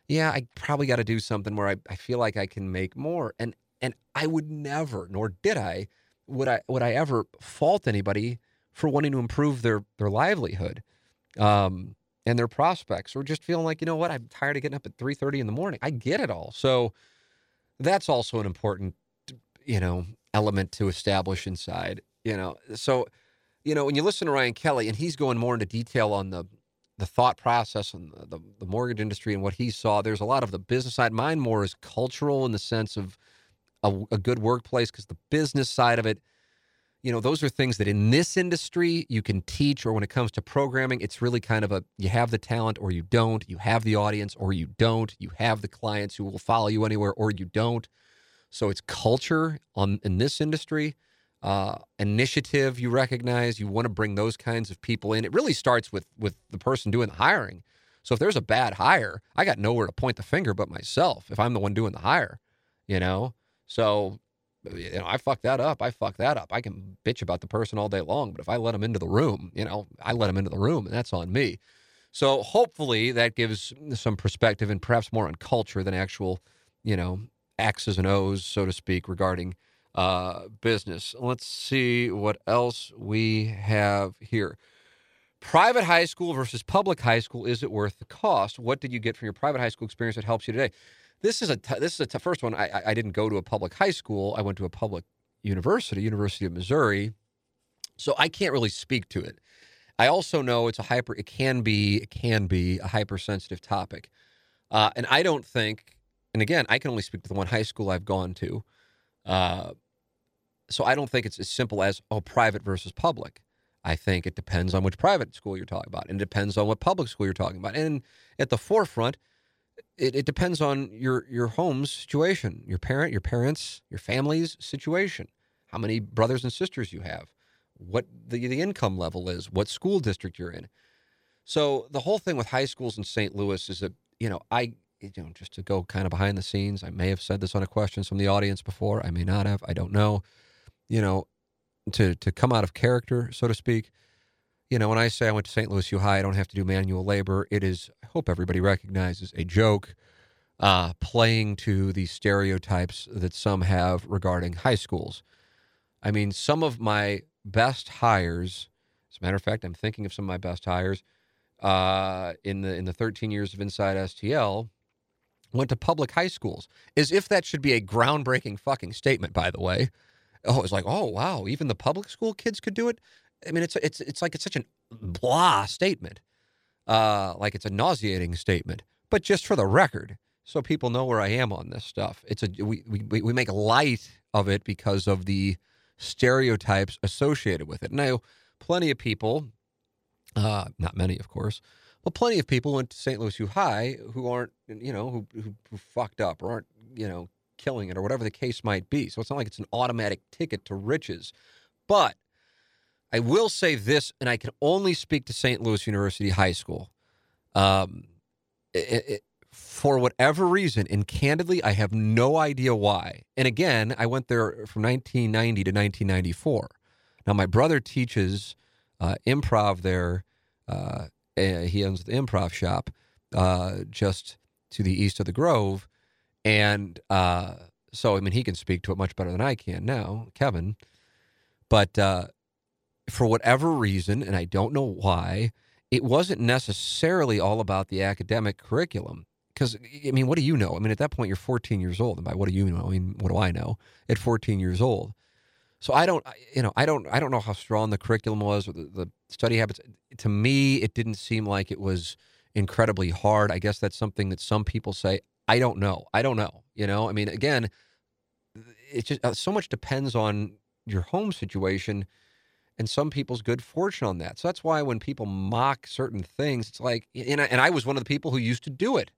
yeah, I probably got to do something where I, I feel like I can make more. And and I would never, nor did I, would I would I ever fault anybody for wanting to improve their their livelihood um, and their prospects, or just feeling like you know what, I'm tired of getting up at three thirty in the morning. I get it all. So that's also an important you know element to establish inside. You know, so you know when you listen to Ryan Kelley and he's going more into detail on the the thought process and the, the, mortgage industry and what he saw. There's a lot of the business side. Mine more is cultural in the sense of a, a good workplace because the business side of it, you know, those are things that in this industry you can teach, or when it comes to programming, it's really kind of a you have the talent or you don't, you have the audience or you don't, you have the clients who will follow you anywhere or you don't. So it's culture on in this industry, uh, initiative you recognize. You want to bring those kinds of people in. It really starts with with the person doing the hiring. So if there's a bad hire, I got nowhere to point the finger but myself. If I'm the one doing the hire, you know. So, you know, I fuck that up. I fuck that up. I can bitch about the person all day long, but if I let them into the room, you know, I let them into the room, and that's on me. So hopefully that gives some perspective and perhaps more on culture than actual, you know, X's and O's, so to speak, regarding uh, business. Let's see what else we have here. Private high school versus public high school, is it worth the cost? What did you get from your private high school experience that helps you today? This is a t- this is a t- first one. I, I didn't go to a public high school. I went to a public university, University of Missouri. So I can't really speak to it. I also know it's a hyper. It can be it can be a hypersensitive topic, uh, and I don't think. And again, I can only speak to the one high school I've gone to. Uh, so I don't think it's as simple as oh private versus public. I think it depends on which private school you're talking about, and it depends on what public school you're talking about. And at the forefront, it, it depends on your your home's situation, your parent, your parents, your family's situation, how many brothers and sisters you have, what the the income level is, what school district you're in. So the whole thing with high schools in St. Louis is that you know I you know just to go kind of behind the scenes. I may have said this on a question from the audience before. I may not have. I don't know. You know, to to come out of character, so to speak you know, when I say I went to St. Louis U High, I don't have to do manual labor. It is, I hope everybody recognizes, a joke uh, playing to the stereotypes that some have regarding high schools. I mean, some of my best hires, as a matter of fact, I'm thinking of some of my best hires uh, in the in the 13 years of Inside STL, went to public high schools. As if that should be a groundbreaking fucking statement, by the way. Oh, it's like, oh wow, even the public school kids could do it. I mean, it's it's it's like it's such a blah statement, uh, like it's a nauseating statement. But just for the record, so people know where I am on this stuff, it's a we we we make light of it because of the stereotypes associated with it. And Now, plenty of people, uh, not many, of course, but plenty of people went to St. Louis U High who aren't, you know, who, who, who fucked up or aren't, you know, killing it or whatever the case might be. So it's not like it's an automatic ticket to riches. But I will say this, and I can only speak to St. Louis University High School. Um, it, it, for whatever reason, and candidly, I have no idea why. And again, I went there from 1990 to 1994. Now, my brother teaches uh, improv there. Uh, he owns the improv shop uh, just to the east of the Grove. And uh, so, I mean, he can speak to it much better than I can now, Kevin. But uh, for whatever reason, and I don't know why, it wasn't necessarily all about the academic curriculum. Because, I mean, what do you know? I mean, at that point, you're 14 years old. And by what do you know? I mean, what do I know at 14 years old? So I don't, you know, I don't, I don't know how strong the curriculum was or the, the study habits. To me, it didn't seem like it was incredibly hard. I guess that's something that some people say. I don't know. I don't know. You know, I mean, again, it just uh, so much depends on your home situation and some people's good fortune on that. So that's why when people mock certain things, it's like, and I, and I was one of the people who used to do it.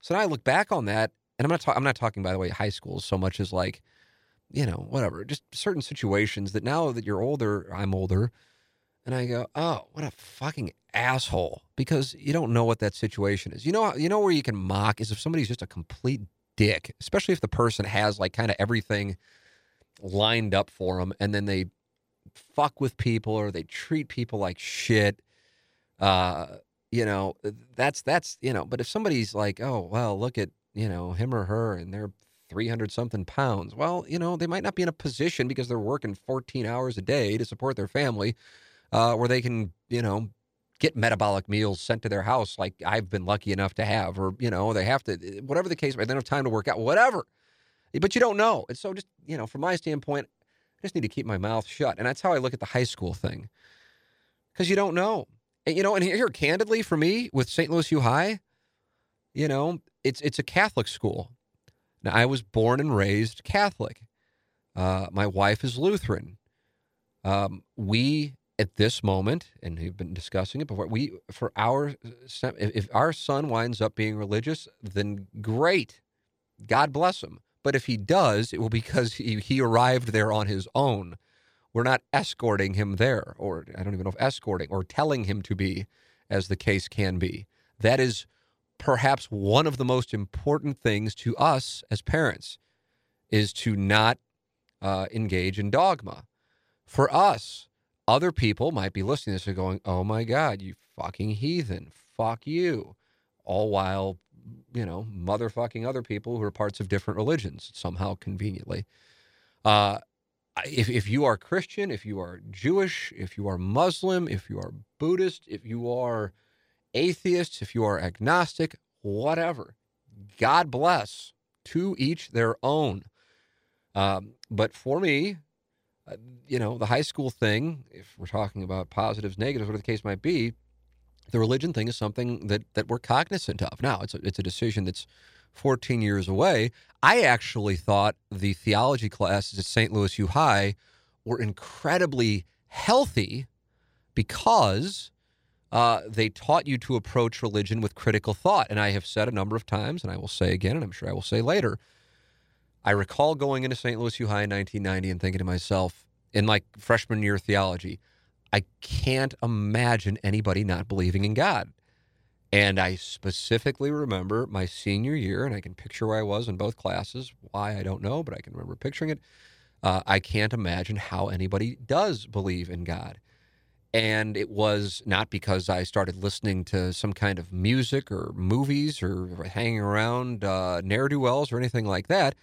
So now I look back on that, and I'm not, ta- I'm not talking, by the way, high school so much as like, you know, whatever, just certain situations that now that you're older, I'm older, and I go, oh, what a fucking asshole, because you don't know what that situation is. You know, you know where you can mock is if somebody's just a complete dick, especially if the person has like kind of everything lined up for them and then they fuck with people or they treat people like shit. Uh, you know, that's that's you know. But if somebody's like, oh well, look at you know him or her, and they're three hundred something pounds. Well, you know, they might not be in a position because they're working fourteen hours a day to support their family, uh, where they can you know get metabolic meals sent to their house like I've been lucky enough to have, or you know they have to whatever the case. They don't have time to work out, whatever. But you don't know, and so just you know, from my standpoint, I just need to keep my mouth shut, and that's how I look at the high school thing, because you don't know. And, you know, and here, candidly, for me with St. Louis U High, you know, it's it's a Catholic school. Now, I was born and raised Catholic. Uh, my wife is Lutheran. Um, we, at this moment, and we've been discussing it before, we for our if our son winds up being religious, then great, God bless him. But if he does, it will be because he, he arrived there on his own. We're not escorting him there, or I don't even know if escorting, or telling him to be, as the case can be. That is perhaps one of the most important things to us as parents is to not uh, engage in dogma. For us, other people might be listening to this and going, oh my God, you fucking heathen. Fuck you. All while, you know, motherfucking other people who are parts of different religions somehow conveniently. Uh, if, if you are Christian, if you are Jewish, if you are Muslim, if you are Buddhist, if you are atheist, if you are agnostic, whatever, God bless. To each their own. Um, but for me, uh, you know, the high school thing, if we're talking about positives, negatives, whatever the case might be, the religion thing is something that that we're cognizant of. Now, it's a, it's a decision that's 14 years away. I actually thought the theology classes at St. Louis U High were incredibly healthy because uh, they taught you to approach religion with critical thought. And I have said a number of times, and I will say again, and I'm sure I will say later, I recall going into St. Louis U High in 1990 and thinking to myself, in like freshman year theology, I can't imagine anybody not believing in God. And I specifically remember my senior year, and I can picture where I was in both classes. Why, I don't know, but I can remember picturing it. Uh, I can't imagine how anybody does believe in God. And it was not because I started listening to some kind of music or movies or hanging around uh, ne'er do wells or anything like that.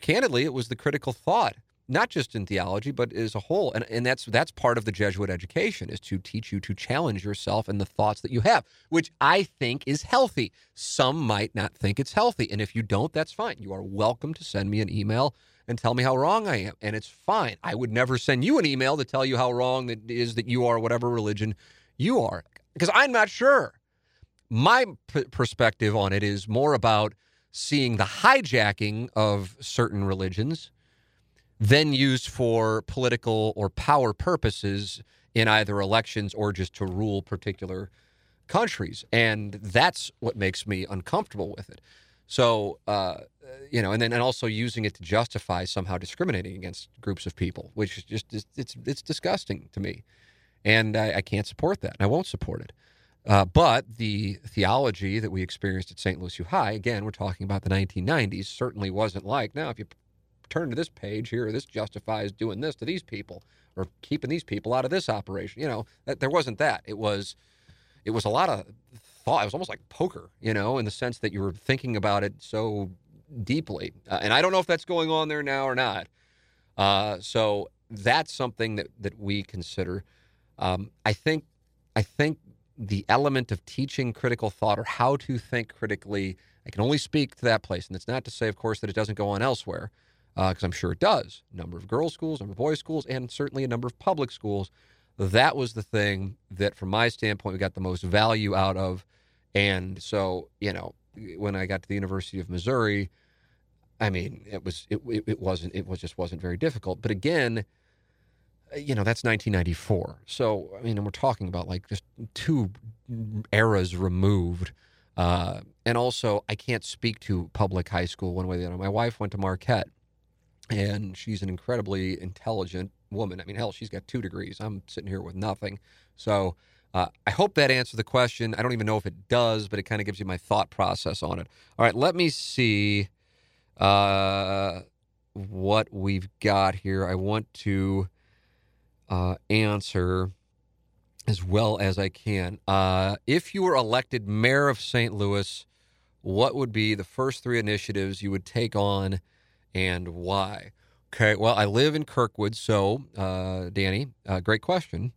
Candidly, it was the critical thought not just in theology, but as a whole. And, and that's that's part of the Jesuit education is to teach you to challenge yourself and the thoughts that you have, which I think is healthy. Some might not think it's healthy. And if you don't, that's fine. You are welcome to send me an email and tell me how wrong I am. And it's fine. I would never send you an email to tell you how wrong it is that you are whatever religion you are, because I'm not sure. My p- perspective on it is more about seeing the hijacking of certain religions then used for political or power purposes in either elections or just to rule particular countries. And that's what makes me uncomfortable with it. So, uh, you know, and then and also using it to justify somehow discriminating against groups of people, which is just it's it's disgusting to me, and I, I can't support that, and I won't support it. Uh, but the theology that we experienced at St. Louis U High, again, we're talking about the 1990s, certainly wasn't like now. If you turn to this page here. This justifies doing this to these people or keeping these people out of this operation. You know, that, there wasn't that. It was, it was a lot of thought. It was almost like poker, you know, in the sense that you were thinking about it so deeply. Uh, and I don't know if that's going on there now or not. Uh, so that's something that that we consider. Um, I think, I think the element of teaching critical thought or how to think critically. I can only speak to that place, and it's not to say, of course, that it doesn't go on elsewhere because uh, I'm sure it does. Number of girls' schools, number of boys' schools, and certainly a number of public schools. That was the thing that, from my standpoint, we got the most value out of. And so, you know, when I got to the University of Missouri, I mean, it was it, it, wasn't it was just wasn't very difficult. But again, you know, that's 1994. So I mean, we're talking about like just two eras removed. Uh, and also, I can't speak to public high school one way or the other. My wife went to Marquette, and she's an incredibly intelligent woman. I mean, hell, she's got two degrees. I'm sitting here with nothing. So uh, I hope that answers the question. I don't even know if it does, but it kind of gives you my thought process on it. All right, let me see uh, what we've got here. I want to uh, answer as well as I can. Uh, if you were elected mayor of St. Louis, what would be the first three initiatives you would take on and why? Okay, well, I live in Kirkwood, so uh, Danny, uh, great question.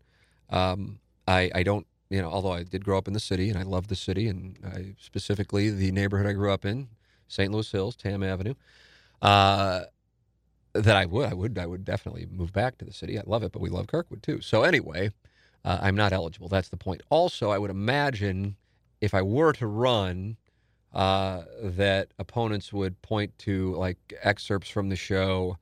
Um, I, I don't, you know, although I did grow up in the city and I love the city, and I, specifically the neighborhood I grew up in, St. Louis Hills, Tamm Avenue. Uh, that I would, I would, I would definitely move back to the city. I love it, but we love Kirkwood too. So anyway, uh, I'm not eligible. That's the point. Also, I would imagine if I were to run, uh, that opponents would point to like excerpts from the show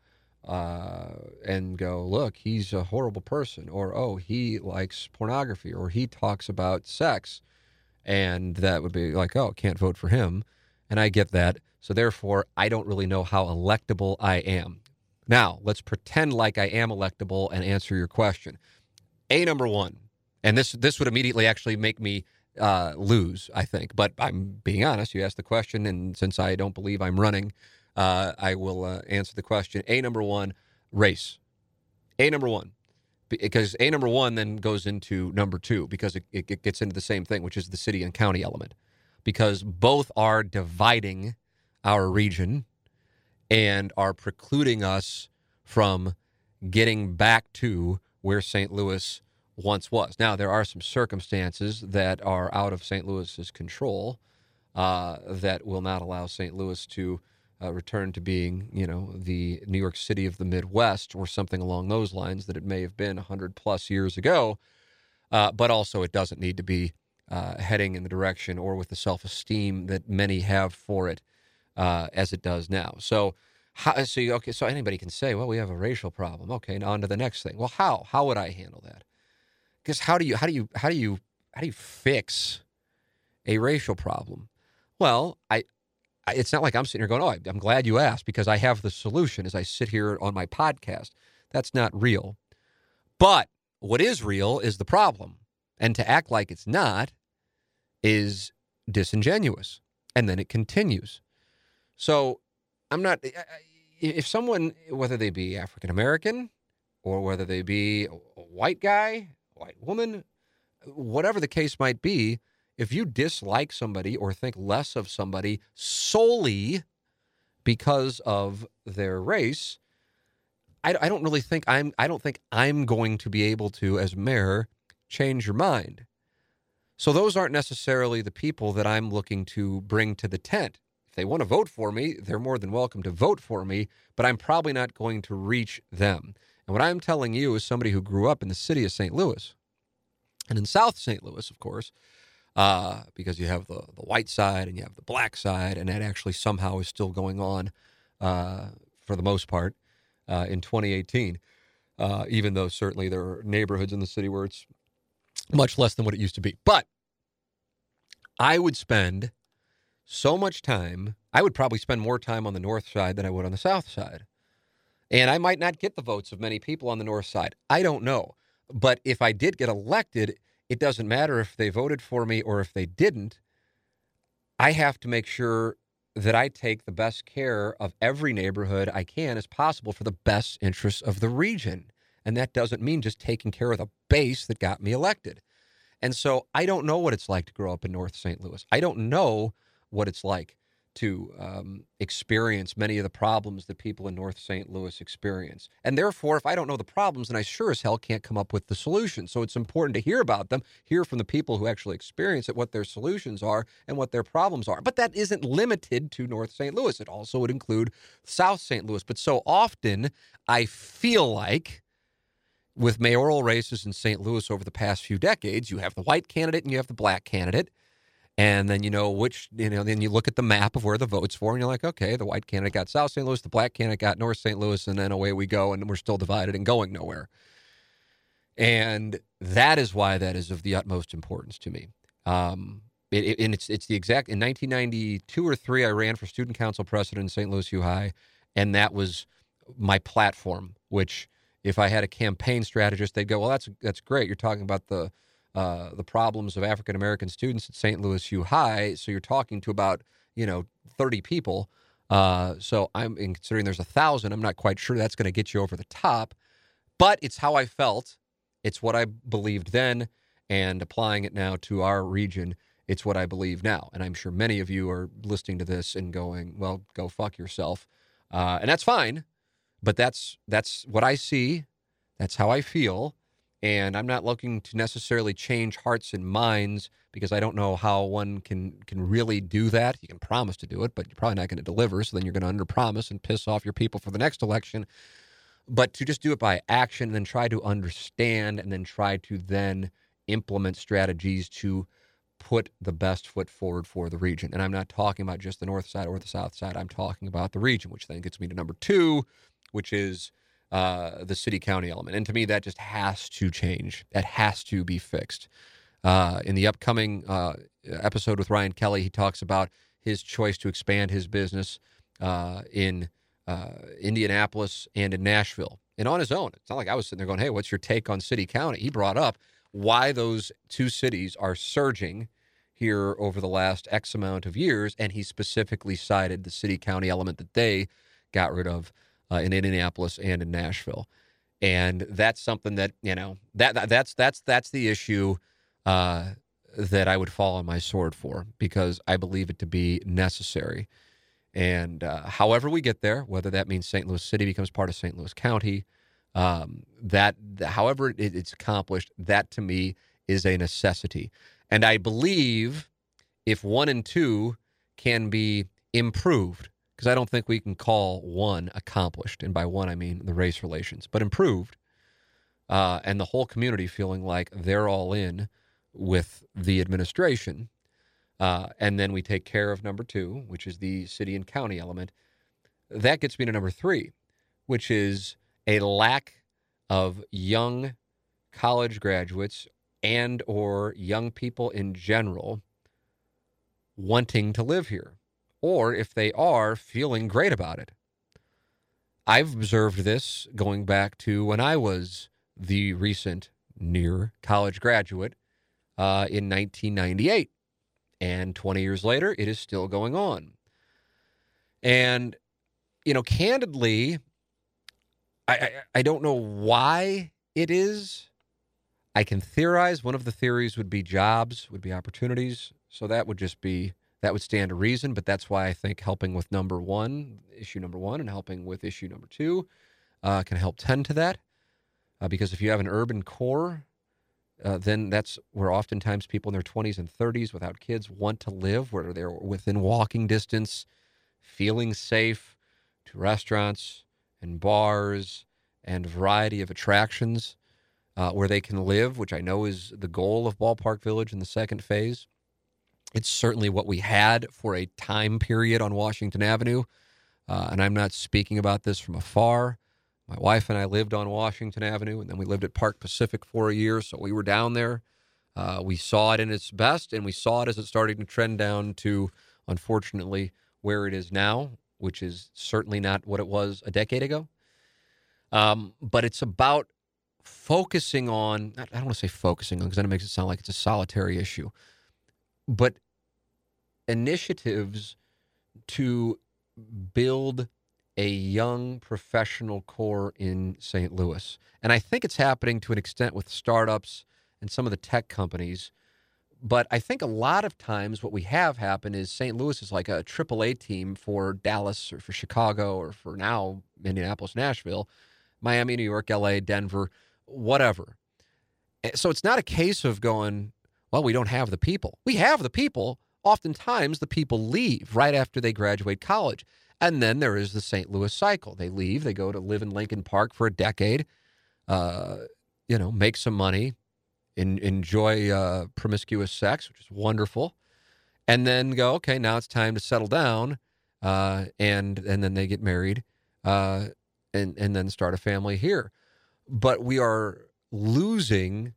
uh, and go, "Look, he's a horrible person," or "Oh, he likes pornography," or "He talks about sex," and that would be like, "Oh, can't vote for him." And I get that. So therefore, I don't really know how electable I am. Now, let's pretend like I am electable and answer your question. A number one, and this this would immediately actually make me uh, lose, I think. But I'm being honest. You asked the question, and since I don't believe I'm running, uh, I will uh, answer the question. A number one, race. A number one, because A number one then goes into number two because it, it gets into the same thing, which is the city and county element, because both are dividing our region and are precluding us from getting back to where St. Louis once was. Now, there are some circumstances that are out of St. Louis's control uh, that will not allow St. Louis to uh, return to being, you know, the New York City of the Midwest or something along those lines that it may have been 100 plus years ago. Uh, but also, it doesn't need to be uh, heading in the direction or with the self esteem that many have for it uh, as it does now. So, how, so you, okay, so anybody can say, well, we have a racial problem. Okay, now on to the next thing. Well, how? How would I handle that? Because how do you how do you how do you how do you fix a racial problem? Well, I, I it's not like I'm sitting here going, oh, I'm glad you asked because I have the solution as I sit here on my podcast. That's not real. But what is real is the problem, and to act like it's not is disingenuous. And then it continues. So I'm not. If someone, whether they be African American or whether they be a white guy, white woman, whatever the case might be, if you dislike somebody or think less of somebody solely because of their race, I, I don't really think I'm. I don't think I'm going to be able to, as mayor, change your mind. So those aren't necessarily the people that I'm looking to bring to the tent. If they want to vote for me, they're more than welcome to vote for me, but I'm probably not going to reach them. And what I'm telling you is somebody who grew up in the city of St. Louis and in South St. Louis, of course, uh, because you have the, the white side and you have the black side, and that actually somehow is still going on uh, for the most part uh, in 2018, uh, even though certainly there are neighborhoods in the city where it's much less than what it used to be. But I would spend so much time. I would probably spend more time on the north side than I would on the south side. And I might not get the votes of many people on the north side. I don't know. But if I did get elected, it doesn't matter if they voted for me or if they didn't. I have to make sure that I take the best care of every neighborhood I can as possible for the best interests of the region. And that doesn't mean just taking care of the base that got me elected. And so I don't know what it's like to grow up in North St. Louis. I don't know what it's like to um, experience many of the problems that people in North St. Louis experience. And therefore, if I don't know the problems, then I sure as hell can't come up with the solutions. So it's important to hear about them, hear from the people who actually experience it, what their solutions are and what their problems are. But that isn't limited to North St. Louis. It also would include South St. Louis. But so often, I feel like with mayoral races in St. Louis over the past few decades, you have the white candidate and you have the black candidate and then you know which you know then you look at the map of where the votes for and you're like okay the white candidate got south st louis the black candidate got north st louis and then away we go and we're still divided and going nowhere. And that is why that is of the utmost importance to me. Um, it, it, and it's it's the exact in 1992 or three i ran for student council president in st louis u high and that was my platform which if i had a campaign strategist they'd go well that's that's great. You're talking about the uh, the problems of African American students at St. Louis U High. So you're talking to about you know 30 people, Uh, so I'm considering there's a thousand. I'm not quite sure that's going to get you over the top, but it's how I felt. It's what I believed then, and applying it now to our region, it's what I believe now. And I'm sure many of you are listening to this and going, "Well, go fuck yourself," uh, and that's fine. But that's that's what I see. That's how I feel. And I'm not looking to necessarily change hearts and minds because I don't know how one can can really do that. You can promise to do it, but you're probably not going to deliver. So then you're going to underpromise and piss off your people for the next election. But to just do it by action and then try to understand and then try to then implement strategies to put the best foot forward for the region. And I'm not talking about just the north side or the south side. I'm talking about the region, which then gets me to number two, which is uh, the city county element. And to me, that just has to change. That has to be fixed. Uh, in the upcoming uh, episode with Ryan Kelley, he talks about his choice to expand his business uh, in uh, Indianapolis and in Nashville. And on his own, it's not like I was sitting there going, hey, what's your take on city county? He brought up why those two cities are surging here over the last X amount of years. And he specifically cited the city county element that they got rid of uh, in Indianapolis and in Nashville. And that's something that you know that that's that's that's the issue uh, that I would fall on my sword for because I believe it to be necessary. And uh, however we get there, whether that means St. Louis City becomes part of St. Louis County, um, that however it, it's accomplished, that to me is a necessity. And I believe if one and two can be improved, because I don't think we can call one accomplished. And by one, I mean the race relations, but improved. Uh, and the whole community feeling like they're all in with the administration. Uh, and then we take care of number two, which is the city and county element. That gets me to number three, which is a lack of young college graduates and or young people in general wanting to live here or if they are feeling great about it. I've observed this going back to when I was the recent near college graduate uh, in 1998. And 20 years later, it is still going on. And, you know, candidly, I, I, I don't know why it is. I can theorize. One of the theories would be jobs, would be opportunities. So that would just be that would stand to reason. But that's why I think helping with number one, issue number one, and helping with issue number two uh, can help tend to that. Uh, because if you have an urban core, uh, then that's where oftentimes people in their 20s and 30s without kids want to live, where they're within walking distance, feeling safe to restaurants and bars and variety of attractions uh, where they can live, which I know is the goal of Ballpark Village in the second phase. It's certainly what we had for a time period on Washington Avenue. Uh, and I'm not speaking about this from afar. My wife and I lived on Washington Avenue, and then we lived at Park Pacific for a year. So we were down there. Uh, we saw it in its best, and we saw it as it started to trend down to, unfortunately, where it is now, which is certainly not what it was a decade ago. Um, but it's about focusing on, I don't want to say focusing on because then it makes it sound like it's a solitary issue, but initiatives to build a young professional core in St. Louis. And I think it's happening to an extent with startups and some of the tech companies. But I think a lot of times what we have happen is St. Louis is like a AAA team for Dallas or for Chicago or for now Indianapolis, Nashville, Miami, New York, LA, Denver, whatever. Eh, so it's not a case of going, well, we don't have the people. We have the people. Oftentimes, the people leave right after they graduate college. And then there is the St. Louis cycle. They leave, they go to live in Lincoln Park for a decade, uh, you know, make some money, in, enjoy uh, promiscuous sex, which is wonderful, and then go, okay, now it's time to settle down. Uh, and and then they get married uh, and, and then start a family here. But we are losing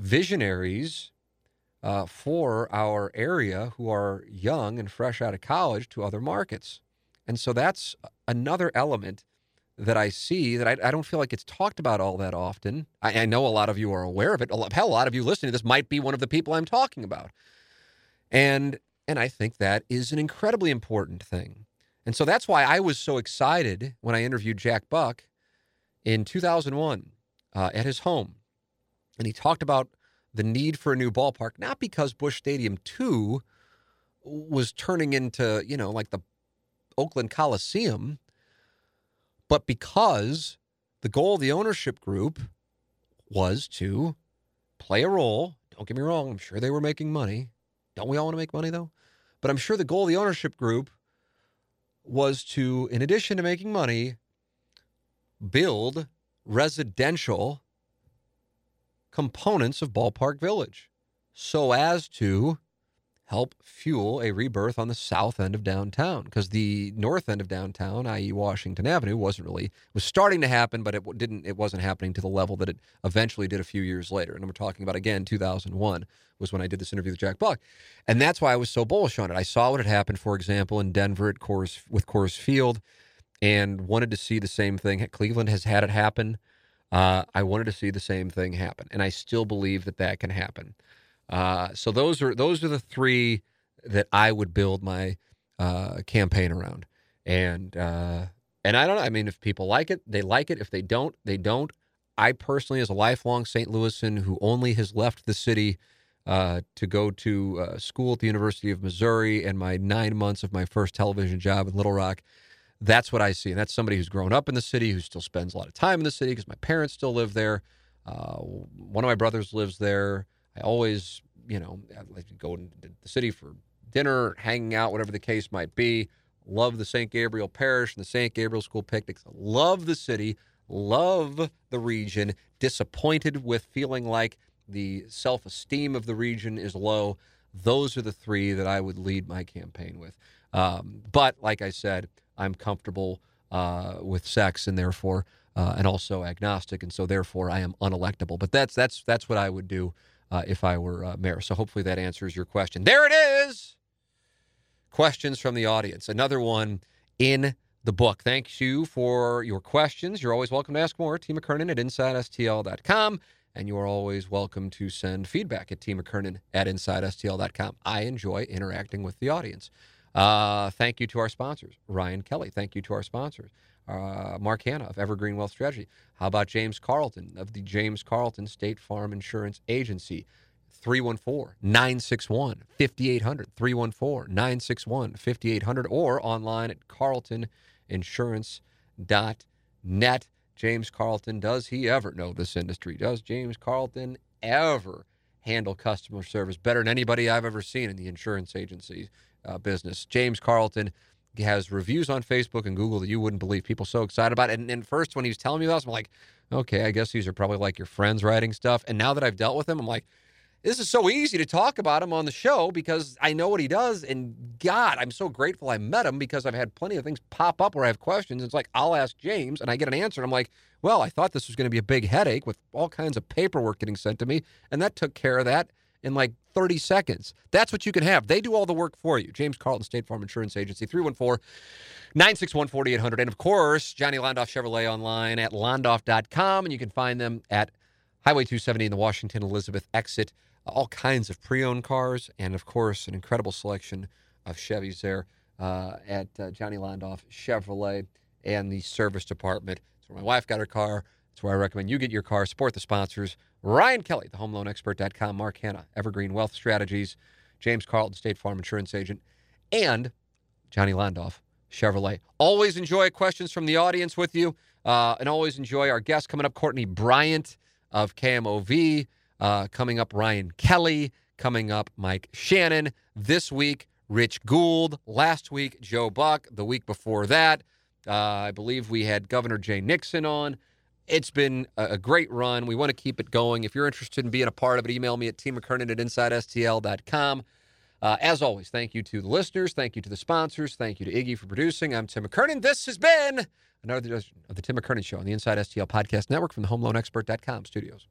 visionaries uh, for our area who are young and fresh out of college to other markets. And so that's another element that I see that I, I don't feel like it's talked about all that often. I, I, know a lot of you are aware of it. Hell, a lot of you listening to this might be one of the people I'm talking about. And and I think that is an incredibly important thing. And so that's why I was so excited when I interviewed Jack Buck in 2001 uh, at his home. And he talked about the need for a new ballpark, not because Busch Stadium 2 was turning into, you know, like the Oakland Coliseum, but because the goal of the ownership group was to play a role. Don't get me wrong, I'm sure they were making money. Don't we all want to make money though? But I'm sure the goal of the ownership group was to, in addition to making money, build residential components of Ballpark Village so as to help fuel a rebirth on the south end of downtown because the north end of downtown i.e. Washington Avenue wasn't really was starting to happen but it didn't it wasn't happening to the level that it eventually did a few years later. And we're talking about again 2001 was when I did this interview with Jack Buck. And that's why I was so bullish on it. I saw what had happened for example in Denver at Coors with Coors Field and wanted to see the same thing. Cleveland has had it happen uh, I wanted to see the same thing happen and I still believe that that can happen uh, so those are those are the three that I would build my uh, campaign around. And uh, and I don't know. I mean, if people like it, they like it. If they don't, they don't. I personally, as a lifelong St. Louisan who only has left the city uh, to go to uh, school at the University of Missouri and my nine months of my first television job in Little Rock, that's what I see. And that's somebody who's grown up in the city, who still spends a lot of time in the city because my parents still live there. Uh, one of my brothers lives there. I always, you know, I like to go to the city for dinner, hanging out, whatever the case might be. Love the St. Gabriel Parish and the St. Gabriel School picnics. Love the city. Love the region. Disappointed with feeling like the self esteem of the region is low. Those are the three that I would lead my campaign with. Um, but like I said, I'm comfortable uh, with sex and therefore, uh, and also agnostic, and so therefore I am unelectable. But that's that's that's what I would do uh, if I were uh, mayor. So hopefully that answers your question. There it is. Questions from the audience. Another one in the book. Thanks you for your questions. You're always welcome to ask more. T. McKernan at InsideSTL.com. And you are always welcome to send feedback at T. McKernan at InsideSTL.com. I enjoy interacting with the audience. Uh, thank you to our sponsors. Ryan Kelley. Thank you to our sponsors uh, Mark Hannah of Evergreen Wealth Strategy. How about James Carlton of the James Carlton State Farm Insurance Agency? 314 961 5800. 314 961 5800 or online at carltoninsurance.net. James Carlton, does he ever know this industry? Does James Carlton ever handle customer service better than anybody I've ever seen in the insurance agency uh, business? James Carlton has reviews on Facebook and Google that you wouldn't believe. People so excited about it. And, and first, when he was telling me about, this, I'm like, okay, I guess these are probably like your friends writing stuff. And now that I've dealt with him, I'm like, this is so easy to talk about him on the show because I know what he does. And God, I'm so grateful I met him because I've had plenty of things pop up where I have questions. It's like, I'll ask James and I get an answer. And I'm like, well, I thought this was going to be a big headache with all kinds of paperwork getting sent to me. And that took care of that in like 30 seconds. That's what you can have. They do all the work for you. James Carlton, State Farm Insurance Agency, 314 961 4800. And of course, Johnny Londoff Chevrolet online at londoff.com. And you can find them at Highway 270 in the Washington Elizabeth exit. All kinds of pre owned cars. And of course, an incredible selection of Chevys there uh, at uh, Johnny Londoff Chevrolet and the service department. Where my wife got her car. That's where I recommend you get your car. Support the sponsors. Ryan Kelley, the homeloanexpert.com, Mark Hannah, Evergreen Wealth Strategies, James Carlton, State Farm Insurance Agent, and Johnny Londoff, Chevrolet. Always enjoy questions from the audience with you, uh, and always enjoy our guests coming up, Courtney Bryant of KMOV. Uh, coming up, Ryan Kelley. Coming up, Mike Shannon. This week, Derrick Goold. Last week, Joe Buck. The week before that, uh, I believe we had Governor Jay Nixon on. It's been a great run. We want to keep it going. If you're interested in being a part of it, email me at tmckernan at insidestl.com. Uh, as always, thank you to the listeners. Thank you to the sponsors. Thank you to Iggy for producing. I'm Tim McKernan. This has been another edition of the Tim McKernan Show on the Inside STL Podcast Network from the HomeLoanExpert.com studios.